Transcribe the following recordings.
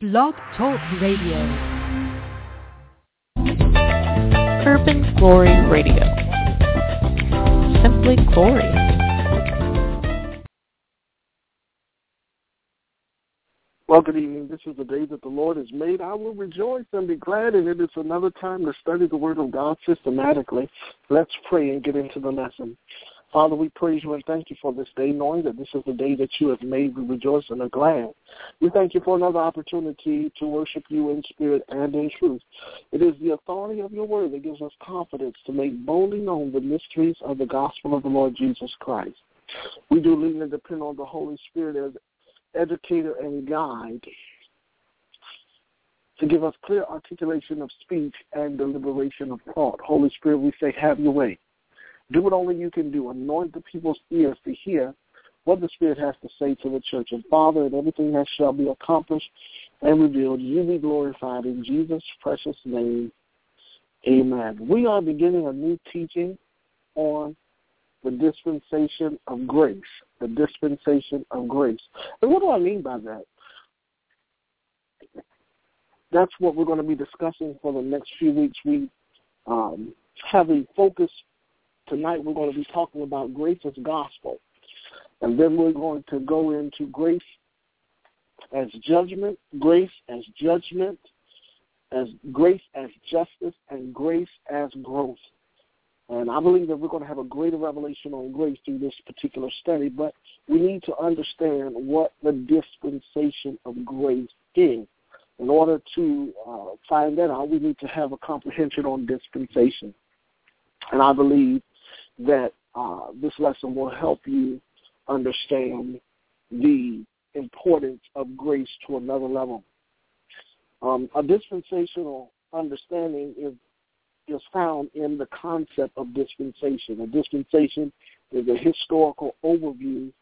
Blog Talk Radio. Urban Glory Radio. Simply Glory. Well, good evening. This is the day that the Lord has made. I will rejoice and be glad, and it is another time to study the Word of God systematically. Let's pray and get into the lesson. Father, we praise you and thank you for this day, knowing that this is the day that you have made. We rejoice and are glad. We thank you for another opportunity to worship you in spirit and in truth. It is the authority of your word that gives us confidence to make boldly known the mysteries of the gospel of the Lord Jesus Christ. We do lean and depend on the Holy Spirit as educator and guide to give us clear articulation of speech and deliberation of thought. Holy Spirit, we say, have your way. Do what only you can do. Anoint the people's ears to hear what the Spirit has to say to the church. And Father, and everything that shall be accomplished and revealed, you be glorified in Jesus' precious name. Amen. We are beginning a new teaching on the dispensation of grace. The dispensation of grace. And what do I mean by that? That's what we're going to be discussing for the next few weeks. We um, have a focus tonight we're going to be talking about grace as gospel. And then we're going to go into grace as judgment, grace as judgment, as grace as justice, and grace as growth. And I believe that we're going to have a greater revelation on grace through this particular study, but we need to understand what the dispensation of grace is. In order to uh, find that out, we need to have a comprehension on dispensation. And I believe that uh, this lesson will help you understand the importance of grace to another level. Um, a dispensational understanding is is found in the concept of dispensation. A dispensation is a historical overview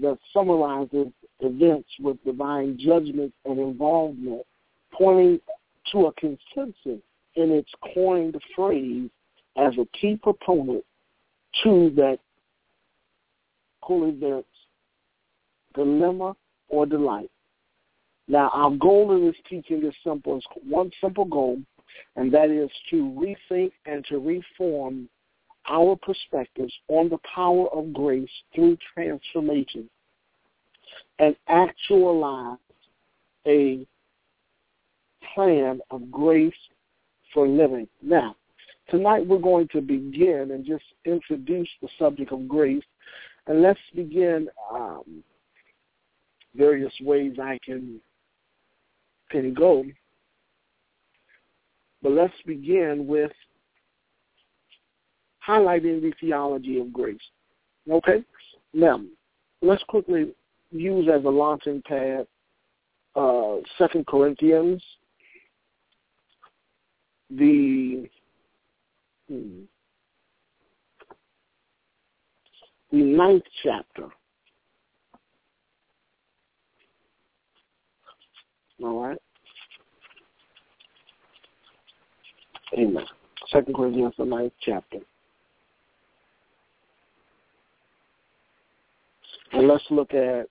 that summarizes events with divine judgment and involvement, pointing to a consensus in its coined phrase as a key proponent to that holy event's dilemma or delight. Now, our goal in this teaching is simple. It's one simple goal, and that is to rethink and to reform our perspectives on the power of grace through transformation and actualize a plan of grace for living. Now, Tonight we're going to begin and just introduce the subject of grace. And let's begin um, various ways I can, go. But let's begin with highlighting the theology of grace. Okay? Now, let's quickly use as a launching pad uh, Second Corinthians, the Hmm. The ninth chapter. All right. Amen. Second Corinthians, the ninth chapter. And let's look at,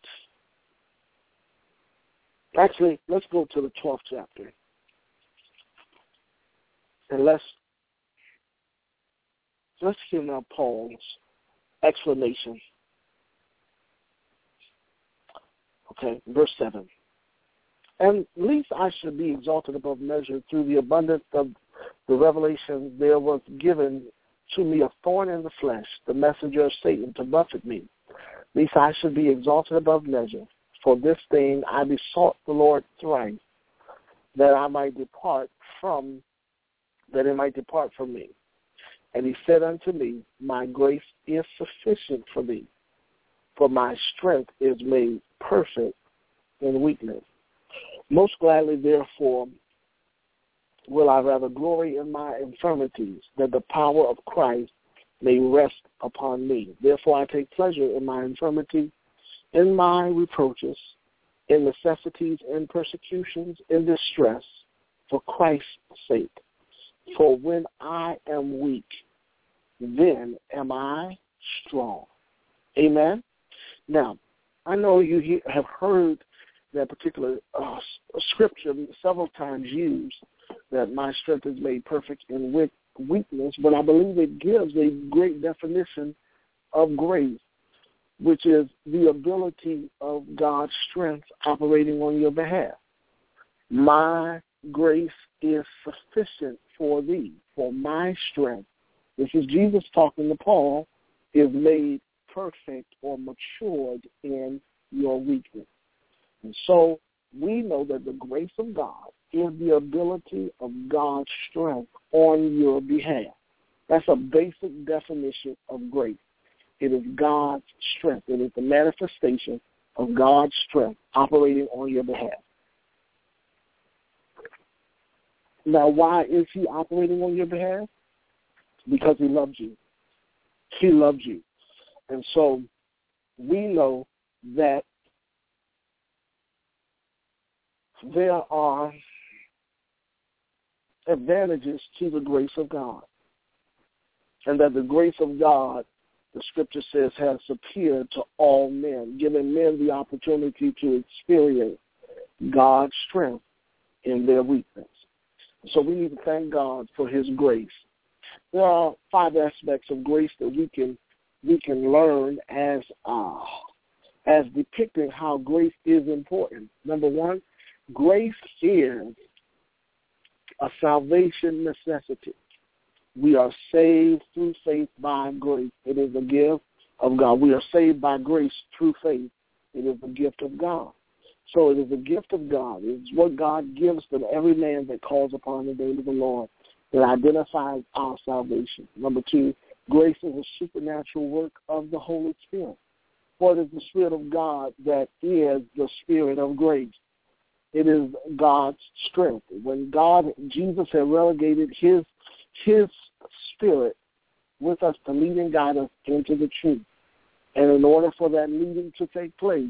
actually, let's go to the 12th chapter. And let's Let's hear now Paul's explanation. Okay, verse 7. And least I should be exalted above measure through the abundance of the revelation there was given to me a thorn in the flesh, the messenger of Satan to buffet me. Least I should be exalted above measure. For this thing I besought the Lord thrice, that I might depart from, that it might depart from me. And he said unto me, My grace is sufficient for thee, for my strength is made perfect in weakness. Most gladly, therefore, will I rather glory in my infirmities, that the power of Christ may rest upon me. Therefore, I take pleasure in my infirmity, in my reproaches, in necessities, in persecutions, in distress, for Christ's sake. For when I am weak, then am I strong. Amen. Now, I know you have heard that particular uh, scripture several times used that my strength is made perfect in weakness, but I believe it gives a great definition of grace, which is the ability of God's strength operating on your behalf. My grace is sufficient for thee, for my strength. This is Jesus talking to Paul, is made perfect or matured in your weakness. And so we know that the grace of God is the ability of God's strength on your behalf. That's a basic definition of grace. It is God's strength. It is the manifestation of God's strength operating on your behalf. Now, why is he operating on your behalf? Because he loves you. He loves you. And so we know that there are advantages to the grace of God. And that the grace of God, the scripture says, has appeared to all men, giving men the opportunity to experience God's strength in their weakness. So we need to thank God for his grace. There are five aspects of grace that we can we can learn as uh, as depicting how grace is important. Number one, grace is a salvation necessity. We are saved through faith by grace. It is a gift of God. We are saved by grace through faith. It is a gift of God. So it is a gift of God. It's what God gives to every man that calls upon the name of the Lord that identifies our salvation. Number two, grace is a supernatural work of the Holy Spirit. For it is the Spirit of God that is the Spirit of grace. It is God's strength. When God, Jesus had relegated his, his Spirit with us to lead and guide us into the truth. And in order for that leading to take place,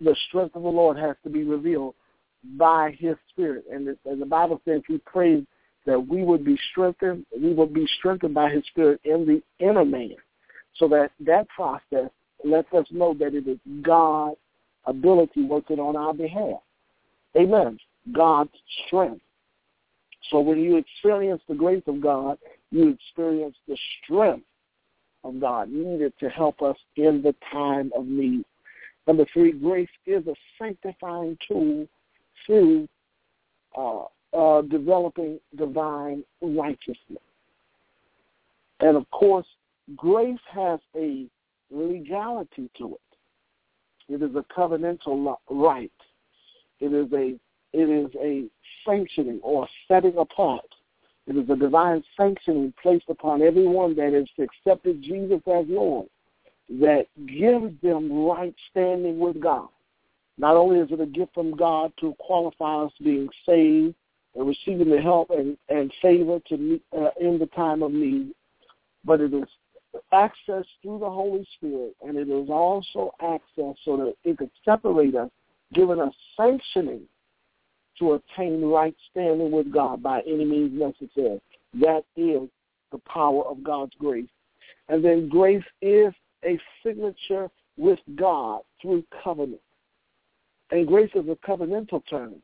the strength of the Lord has to be revealed by his spirit. And, it, and the Bible says he prays that we would be strengthened, we would be strengthened by his spirit in the inner man. So that that process lets us know that it is God's ability working on our behalf. Amen. God's strength. So when you experience the grace of God, you experience the strength of God needed to help us in the time of need. Number three, grace is a sanctifying tool through uh, uh, developing divine righteousness. And of course, grace has a legality to it. It is a covenantal right. It is a it is a sanctioning or setting apart. It is a divine sanctioning placed upon everyone that has accepted Jesus as Lord that gives them right standing with God. Not only is it a gift from God to qualify us being saved and receiving the help and, and favor to meet, uh, in the time of need, but it is access through the Holy Spirit, and it is also access so that it could separate us, giving us sanctioning to attain right standing with God by any means necessary. That is the power of God's grace. And then grace is a signature with God through covenant. And grace is a covenantal term.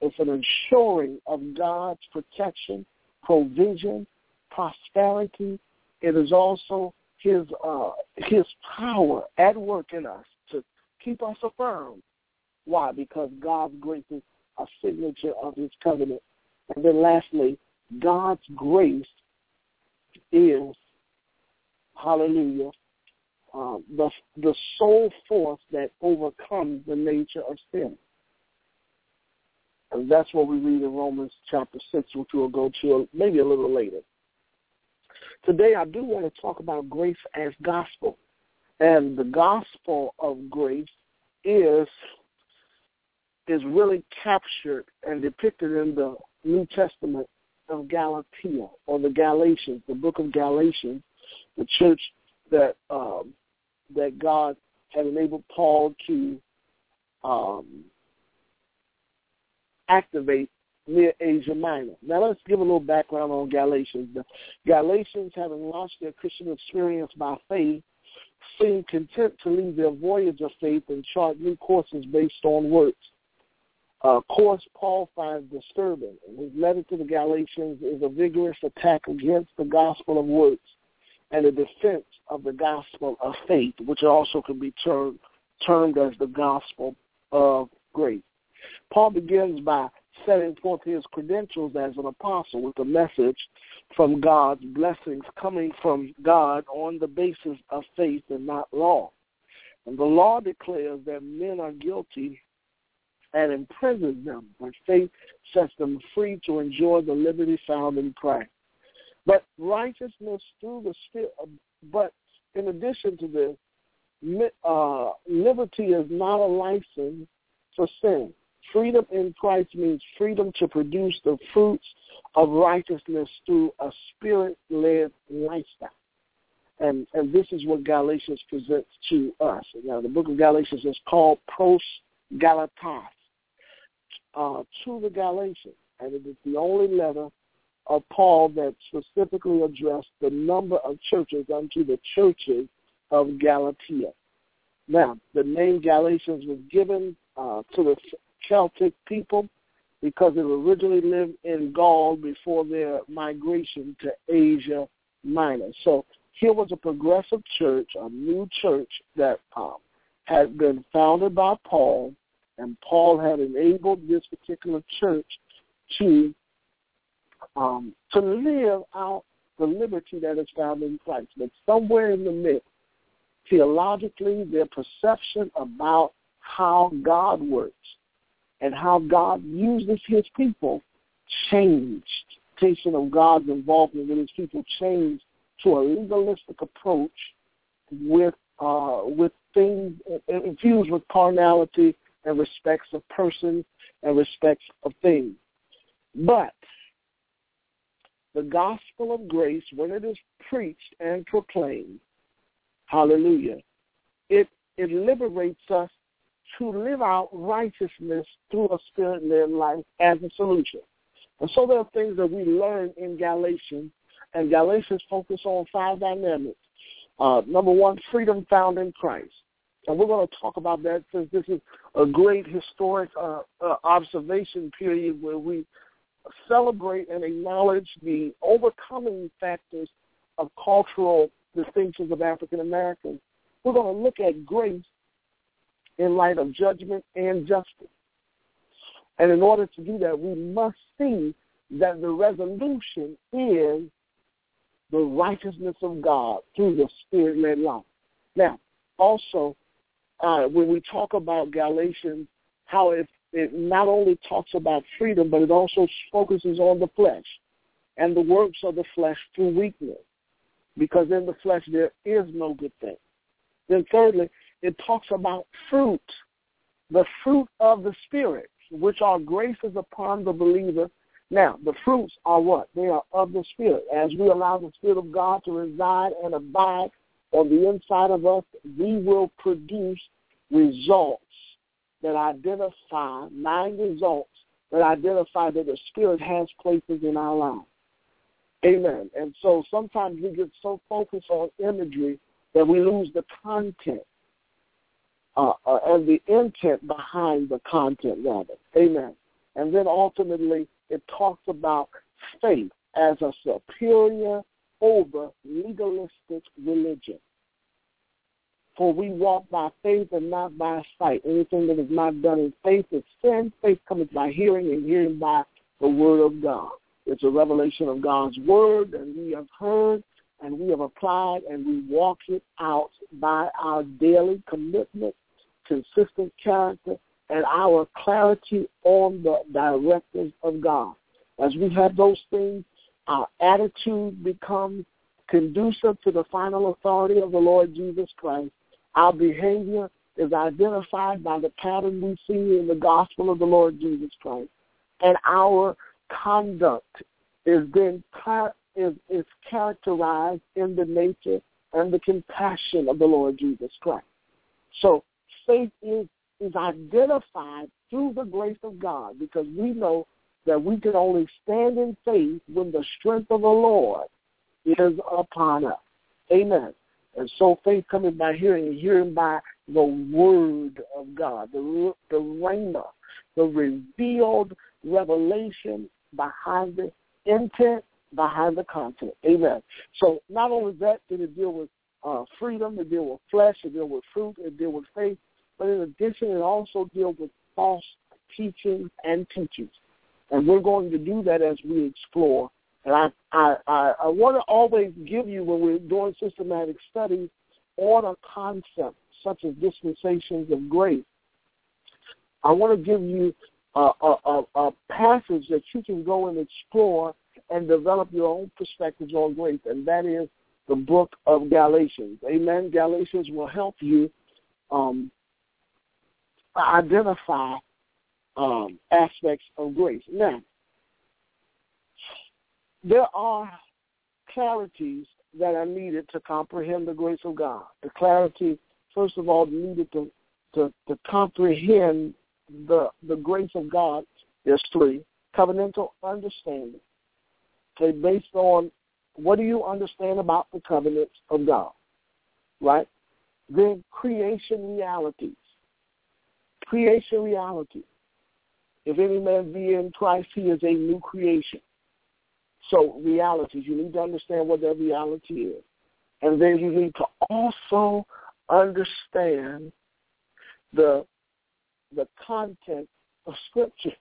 It's an ensuring of God's protection, provision, prosperity. It is also his uh, his power at work in us to keep us affirmed. Why? Because God's grace is a signature of his covenant. And then lastly, God's grace is, hallelujah, the the sole force that overcomes the nature of sin. And that's what we read in Romans chapter 6, which we'll go to maybe a little later. Today, I do want to talk about grace as gospel. And the gospel of grace is is really captured and depicted in the New Testament of Galatia or the Galatians, the book of Galatians, the church that um, that God had enabled Paul to um, activate near Asia Minor. Now let's give a little background on Galatians. The Galatians, having launched their Christian experience by faith, seemed content to leave their voyage of faith and chart new courses based on works. uh, course Paul finds disturbing. And his letter to the Galatians is a vigorous attack against the gospel of works and the defense of the gospel of faith, which also can be termed, termed as the gospel of grace. Paul begins by setting forth his credentials as an apostle with a message from God's blessings coming from God on the basis of faith and not law. And the law declares that men are guilty and imprisons them, but faith sets them free to enjoy the liberty found in Christ. But righteousness through the Spirit, but in addition to this, uh, liberty is not a license for sin. Freedom in Christ means freedom to produce the fruits of righteousness through a spirit-led lifestyle. And, and this is what Galatians presents to us. Now, the book of Galatians is called Pros Galatas, uh, to the Galatians. And it is the only letter of Paul that specifically addressed the number of churches unto the churches of Galatia. Now, the name Galatians was given uh, to the Celtic people because it originally lived in Gaul before their migration to Asia Minor. So here was a progressive church, a new church that um, had been founded by Paul, and Paul had enabled this particular church to um, to live out the liberty that is found in Christ. But somewhere in the midst, theologically, their perception about how God works and how God uses his people changed. Taste of God's involvement with his people changed to a legalistic approach with uh, with things infused with carnality and respects of persons and respects of things. But the gospel of grace, when it is preached and proclaimed, hallelujah, it, it liberates us to live out righteousness through a spirit-led life as a solution. And so there are things that we learn in Galatians, and Galatians focus on five dynamics. Uh, number one, freedom found in Christ. And we're going to talk about that since this is a great historic uh, uh, observation period where we celebrate and acknowledge the overcoming factors of cultural distinctions of African Americans. We're going to look at grace in light of judgment and justice. And in order to do that, we must see that the resolution is the righteousness of God through the Spirit-led life. Now, also, uh, when we talk about Galatians, how it, it not only talks about freedom, but it also focuses on the flesh and the works of the flesh through weakness, because in the flesh there is no good thing. Then thirdly, it talks about fruit, the fruit of the Spirit, which are graces upon the believer. Now, the fruits are what? They are of the Spirit. As we allow the Spirit of God to reside and abide on the inside of us, we will produce results that identify, nine results that identify that the Spirit has places in our lives. Amen. And so sometimes we get so focused on imagery that we lose the content uh, uh, and the intent behind the content, rather. Amen. And then ultimately, it talks about faith as a superior over legalistic religion. For we walk by faith and not by sight. Anything that is not done in faith is sin. Faith comes by hearing and hearing by the word of God. It's a revelation of God's word, and we have heard and we have applied and we walk it out by our daily commitment consistent character, and our clarity on the directives of God. As we have those things, our attitude becomes conducive to the final authority of the Lord Jesus Christ. Our behavior is identified by the pattern we see in the gospel of the Lord Jesus Christ. And our conduct is then is, is characterized in the nature and the compassion of the Lord Jesus Christ. So faith is is identified through the grace of God because we know that we can only stand in faith when the strength of the Lord is upon us. Amen. And so faith coming by hearing and hearing by the word of God, the the rhema, the revealed revelation behind the intent, behind the content. Amen. So not only that, did it deal with uh, freedom, it deal with flesh, it deal with fruit, it deal with faith, but in addition, it also deals with false teachings and teachings. And we're going to do that as we explore. And I, I, I, I want to always give you, when we're doing systematic studies, on a concept such as dispensations of grace, I want to give you a, a, a, a passage that you can go and explore and develop your own perspectives on grace, and that is the book of Galatians. Amen. Galatians will help you um, identify um, aspects of grace. Now, there are clarities that are needed to comprehend the grace of God. The clarity, first of all, needed to, to, to comprehend the, the grace of God is three. Covenantal understanding. Okay, based on what do you understand about the covenants of God, right? Then creation realities. Creation reality. If any man be in Christ, he is a new creation. So realities, you need to understand what that reality is. And then you need to also understand the the content of Scripture.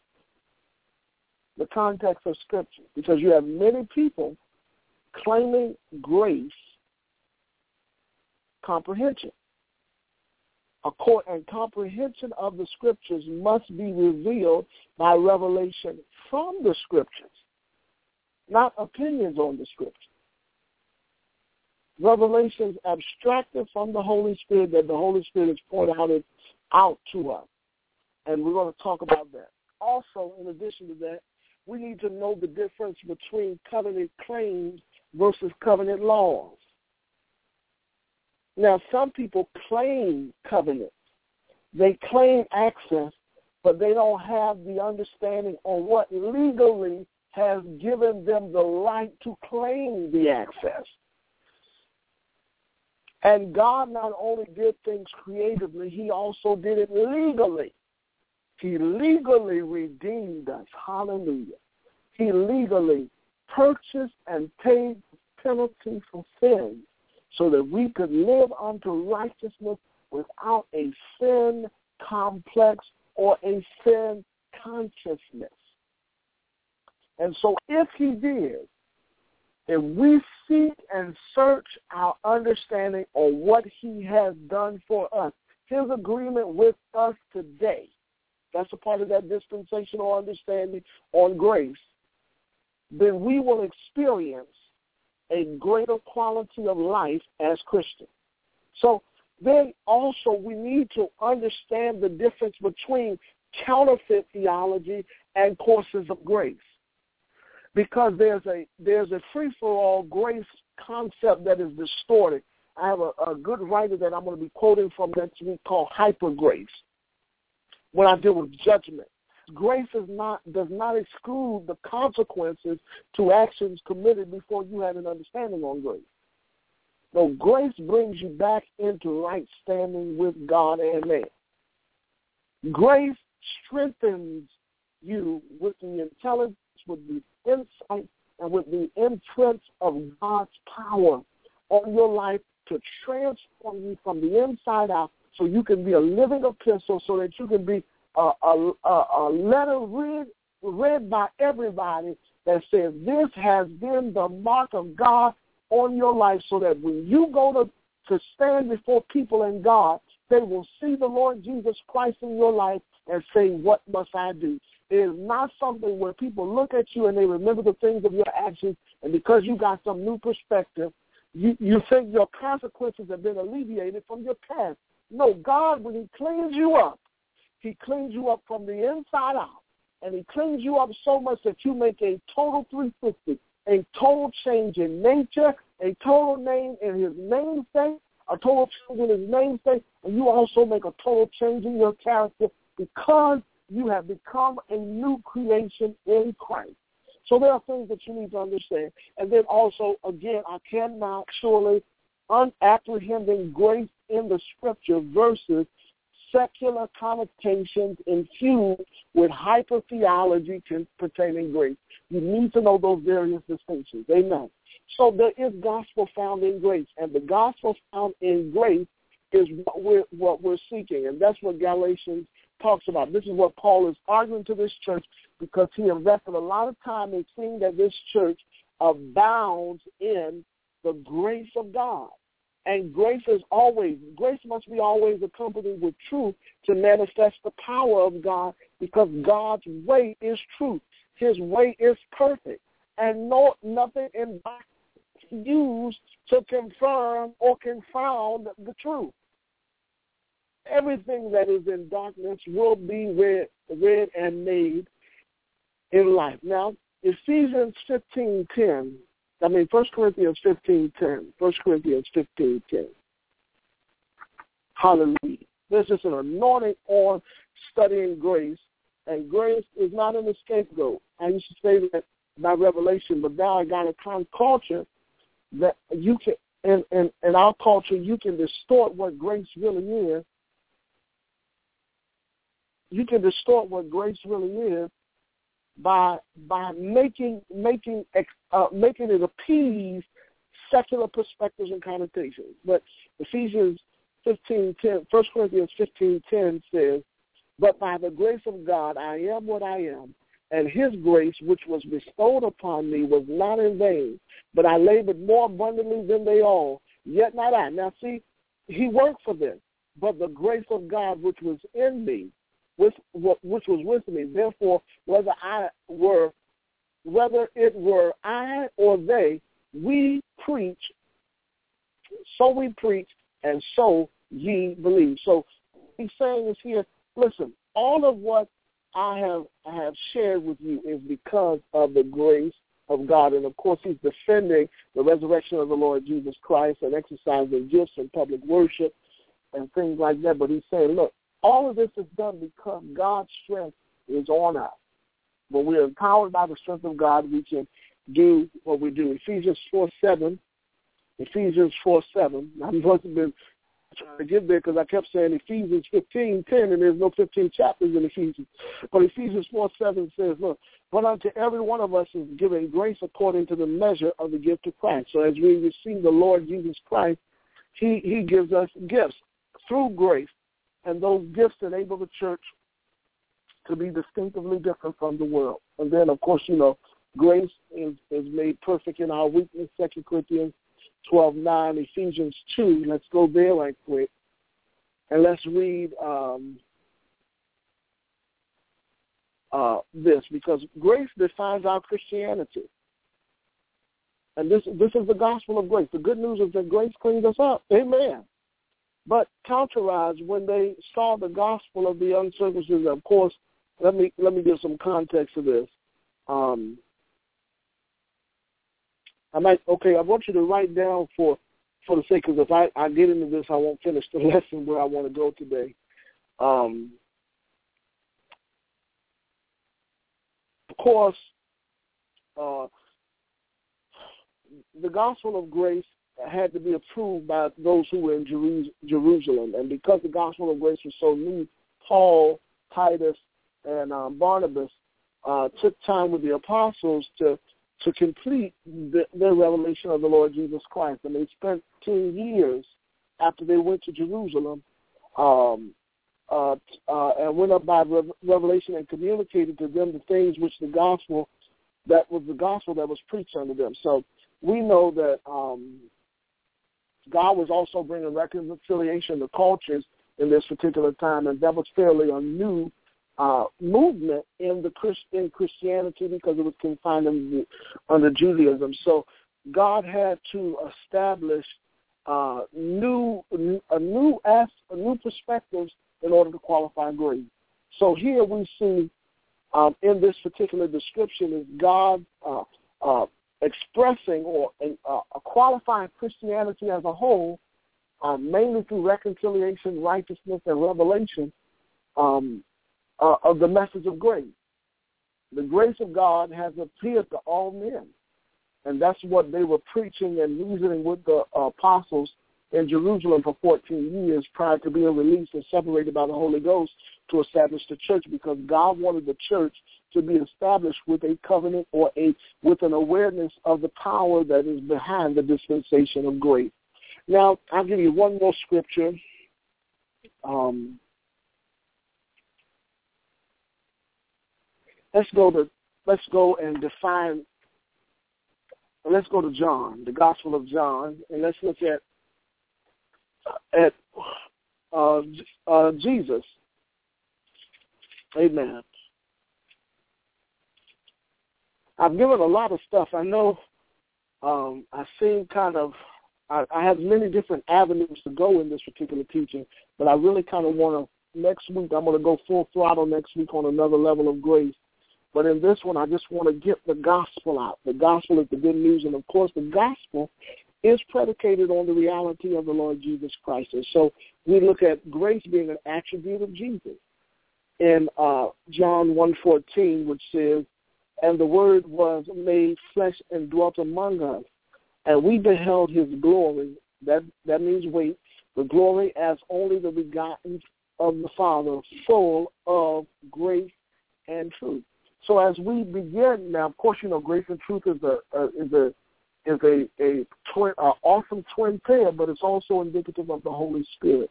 The context of Scripture. Because you have many people claiming grace comprehension. A court and comprehension of the Scriptures must be revealed by revelation from the Scriptures, not opinions on the Scripture. Revelations abstracted from the Holy Spirit that the Holy Spirit has pointed out, out to us and we're going to talk about that. Also, in addition to that, we need to know the difference between covenant claims versus covenant laws. Now, some people claim covenants. They claim access, but they don't have the understanding on what legally has given them the right to claim the access. And God not only did things creatively, he also did it legally. He legally redeemed us. Hallelujah. He legally purchased and paid the penalty for sin so that we could live unto righteousness without a sin complex or a sin consciousness. And so if he did, if we seek and search our understanding on what he has done for us, his agreement with us today, that's a part of that dispensational understanding on grace, then we will experience a greater quality of life as Christians. So then also we need to understand the difference between counterfeit theology and courses of grace. Because there's a there's a free for all grace concept that is distorted. I have a, a good writer that I'm going to be quoting from next week called Hyper Grace when I deal with judgment. Grace is not does not exclude the consequences to actions committed before you had an understanding on grace. No, grace brings you back into right standing with God and man. Grace strengthens you with the intelligence, with the insight, and with the imprint of God's power on your life to transform you from the inside out so you can be a living epistle, so that you can be a, a, a letter read, read by everybody that says this has been the mark of God on your life so that when you go to, to stand before people in God, they will see the Lord Jesus Christ in your life and say, what must I do? Is not something where people look at you and they remember the things of your actions, and because you got some new perspective, you, you think your consequences have been alleviated from your past. No, God, when he cleans you up, he cleans you up from the inside out. And he cleans you up so much that you make a total 360, a total change in nature, a total name in his namesake, a total change in his namesake, and you also make a total change in your character because you have become a new creation in Christ. So there are things that you need to understand. And then also, again, I cannot surely unapprehending grace in the scripture versus secular connotations infused with hyper theology pertaining grace. You need to know those various distinctions. Amen. So there is gospel found in grace, and the gospel found in grace is what we're what we're seeking, and that's what Galatians talks about. This is what Paul is arguing to this church because he invested a lot of time in seeing that this church abounds in the grace of God. And grace is always, grace must be always accompanied with truth to manifest the power of God because God's way is truth. His way is perfect. And no, nothing in used to confirm or confound the truth. Everything that is in darkness will be read, read and made in life. Now, Ephesians 15.10 I mean, First Corinthians fifteen ten. First Corinthians fifteen ten. Hallelujah. This is an anointing on studying grace, and grace is not an scapegoat. I used to say that by revelation, but now I got a kind of culture that you can, in, in, in our culture, you can distort what grace really is. You can distort what grace really is by by making making uh, making it appease secular perspectives and connotations. But Ephesians 15, 10, 1 Corinthians 15.10 says, But by the grace of God I am what I am, and his grace which was bestowed upon me was not in vain, but I labored more abundantly than they all, yet not I. Now see, he worked for them, but the grace of God which was in me which, which was with me. Therefore, whether I were, whether it were I or they, we preach. So we preach, and so ye believe. So he's saying is here. Listen, all of what I have I have shared with you is because of the grace of God, and of course, he's defending the resurrection of the Lord Jesus Christ and exercising gifts and public worship and things like that. But he's saying, look, all of this is done because God's strength is on us. When we're empowered by the strength of God, we can do what we do. Ephesians 4 7. Ephesians 4 7. I'm going to be trying to get there because I kept saying Ephesians 15 10, and there's no 15 chapters in Ephesians. But Ephesians 4 7 says, Look, but unto every one of us is given grace according to the measure of the gift of Christ. So as we receive the Lord Jesus Christ, he, he gives us gifts through grace and those gifts enable the church to be distinctively different from the world. And then, of course, you know, grace is, is made perfect in our weakness, Second Corinthians 12, 9, Ephesians 2. Let's go there right quick. And let's read um, uh, this, because grace defines our Christianity. And this, this is the gospel of grace. The good news is that grace cleans us up. Amen but cauterized when they saw the gospel of the uncircumcision. Of course, let me let me give some context to this. Um, I might okay. I want you to write down for for the sake because if I, I get into this, I won't finish the lesson where I want to go today. Um, of course, uh, the gospel of grace had to be approved by those who were in Jerusalem. And because the gospel of grace was so new, Paul, Titus, and um, Barnabas uh, took time with the apostles to to complete the, their revelation of the Lord Jesus Christ. And they spent 10 years after they went to Jerusalem um, uh, uh, and went up by revelation and communicated to them the things which the gospel, that was the gospel that was preached unto them. So we know that um, God was also bringing reconciliation to cultures in this particular time, and that was fairly a new uh, movement in the Christian Christianity because it was confined under, under Judaism. So God had to establish uh, new a new as a new perspectives in order to qualify grace. So here we see um, in this particular description is God uh, uh, expressing or uh, qualifying Christianity as a whole, uh, mainly through reconciliation, righteousness, and revelation um, uh, of the message of grace. The grace of God has appeared to all men. And that's what they were preaching and reasoning with the apostles in Jerusalem for 14 years prior to being released and separated by the Holy Ghost to establish the church because God wanted the church to be established with a covenant or a with an awareness of the power that is behind the dispensation of grace. Now, I'll give you one more scripture. Um, let's go to let's go and define let's go to John, the Gospel of John, and let's look at at uh, uh, Jesus. Amen. I've given a lot of stuff. I know um, I've seen kind of, I, I have many different avenues to go in this particular teaching, but I really kind of want to, next week, I'm going to go full throttle next week on another level of grace. But in this one, I just want to get the gospel out. The gospel is the good news. And of course, the gospel is predicated on the reality of the Lord Jesus Christ. And so we look at grace being an attribute of Jesus. In uh, John 1.14, which says, And the Word was made flesh and dwelt among us, and we beheld his glory. That, that means wait. The glory as only the begotten of the Father, full of grace and truth. So as we begin now, of course, you know, grace and truth is a, a is a is a a twin, a awesome twin pair, but it's also indicative of the Holy Spirit.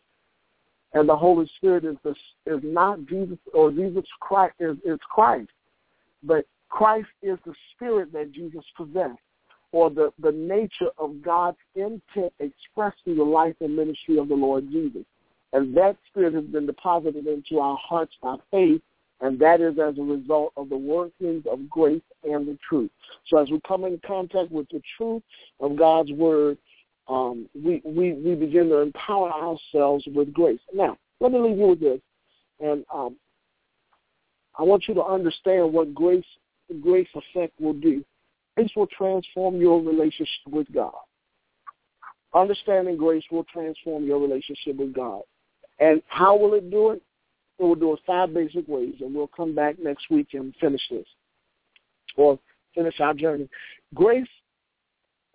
And the Holy Spirit is this is not Jesus or Jesus Christ is, is Christ, but Christ is the spirit that Jesus possessed, or the, the nature of God's intent expressed through the life and ministry of the Lord Jesus. And that spirit has been deposited into our hearts by faith, and that is as a result of the workings of grace and the truth. So as we come in contact with the truth of God's word, um, we, we, we begin to empower ourselves with grace. Now, let me leave you with this. And um, I want you to understand what grace grace effect will do. Grace will transform your relationship with God. Understanding grace will transform your relationship with God. And how will it do it? It will do it five basic ways, and we'll come back next week and finish this, or finish our journey. Grace,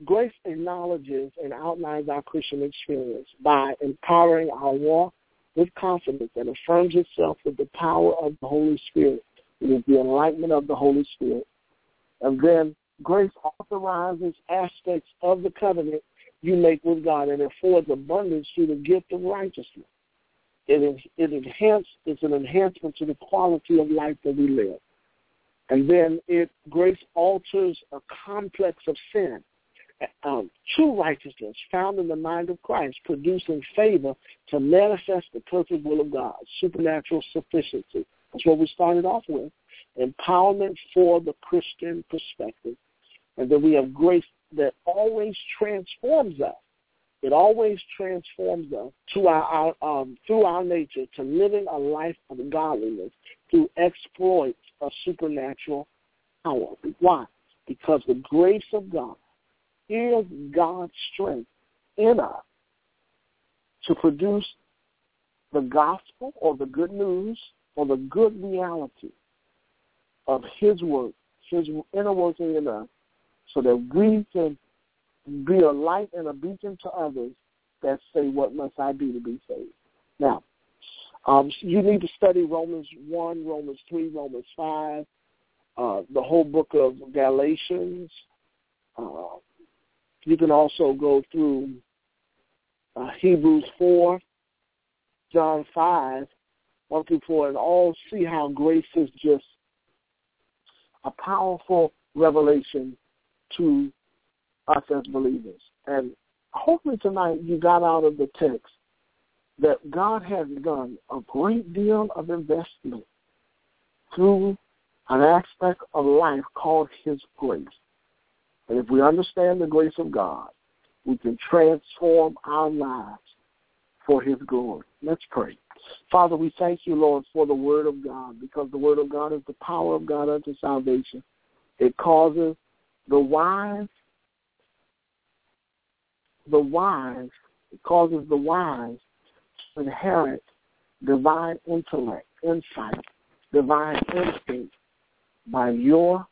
grace acknowledges and outlines our Christian experience by empowering our walk with confidence and affirms itself with the power of the Holy Spirit. It is the enlightenment of the Holy Spirit. And then grace authorizes aspects of the covenant you make with God and affords abundance through the gift of righteousness. It, it enhance, it's an enhancement to the quality of life that we live. And then it grace alters a complex of sin. Um, true righteousness found in the mind of Christ, producing favor to manifest the perfect will of God, supernatural sufficiency. That's what we started off with. Empowerment for the Christian perspective. And then we have grace that always transforms us it always transforms us to our, our um, through our nature to living a life of godliness through exploits of supernatural power. Why? Because the grace of God is God's strength in us to produce the gospel or the good news or the good reality of his work, his inner working in us, so that we can be a light and a beacon to others that say, what must I do to be saved? Now, um, you need to study Romans 1, Romans 3, Romans 5, uh, the whole book of Galatians. Uh, you can also go through uh, Hebrews 4, John 5, 1 through 4, and all see how grace is just a powerful revelation to us as believers. And hopefully tonight you got out of the text that God has done a great deal of investment through an aspect of life called his grace. And if we understand the grace of God, we can transform our lives for his glory. Let's pray. Father, we thank you, Lord, for the word of God, because the word of God is the power of God unto salvation. It causes the wise the wise, it causes the wise to inherit divine intellect, insight, divine instinct by your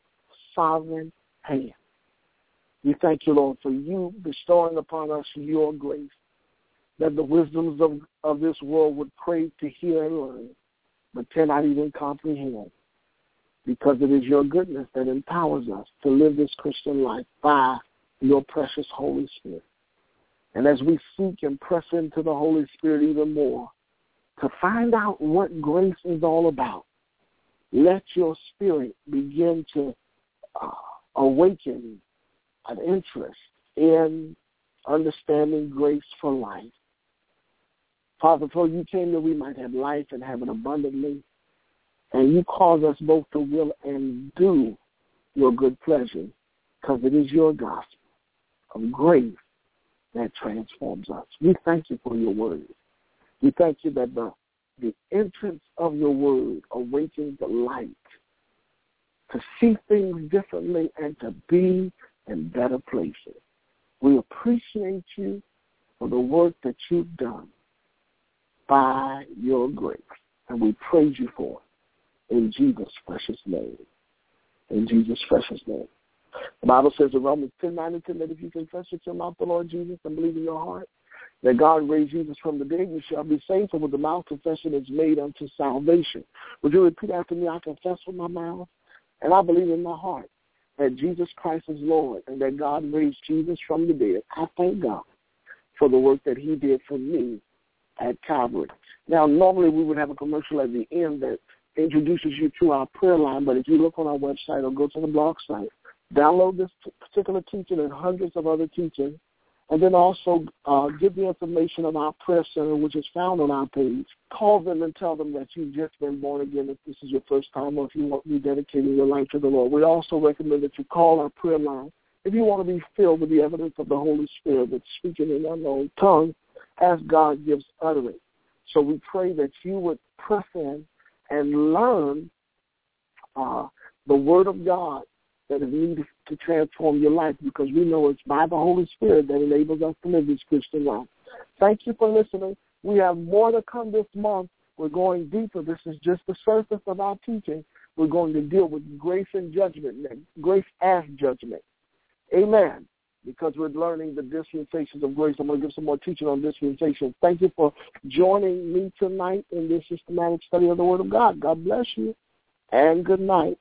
sovereign hand. We thank you, Lord, for you bestowing upon us your grace that the wisdoms of, of this world would crave to hear and learn, but cannot even comprehend. Because it is your goodness that empowers us to live this Christian life by your precious Holy Spirit. And as we seek and press into the Holy Spirit even more to find out what grace is all about, let your spirit begin to uh, awaken an interest in understanding grace for life. Father, for you came that we might have life and have it abundantly, and you cause us both to will and do your good pleasure, because it is your gospel of grace that transforms us. We thank you for your word. We thank you that the, the entrance of your word awakens the light to see things differently and to be in better places. We appreciate you for the work that you've done by your grace, and we praise you for it in Jesus' precious name. In Jesus' precious name. The Bible says in Romans 10, 9 and 10 that if you confess with your mouth the Lord Jesus and believe in your heart that God raised Jesus from the dead, you shall be saved. For with the mouth confession is made unto salvation. Would you repeat after me? I confess with my mouth and I believe in my heart that Jesus Christ is Lord and that God raised Jesus from the dead. I thank God for the work that he did for me at Calvary. Now, normally we would have a commercial at the end that introduces you to our prayer line, but if you look on our website or go to the blog site, download this particular teaching and hundreds of other teachings and then also uh, give the information of our prayer center, which is found on our page. Call them and tell them that you've just been born again if this is your first time or if you want to be dedicating your life to the Lord. We also recommend that you call our prayer line if you want to be filled with the evidence of the Holy Spirit that's speaking in unknown tongue as God gives utterance. So we pray that you would press in and learn uh, the Word of God that is needed to transform your life because we know it's by the Holy Spirit that enables us to live this Christian life. Thank you for listening. We have more to come this month. We're going deeper. This is just the surface of our teaching. We're going to deal with grace and judgment, grace as judgment. Amen. Because we're learning the dispensations of grace. I'm going to give some more teaching on dispensations. Thank you for joining me tonight in this systematic study of the Word of God. God bless you and good night.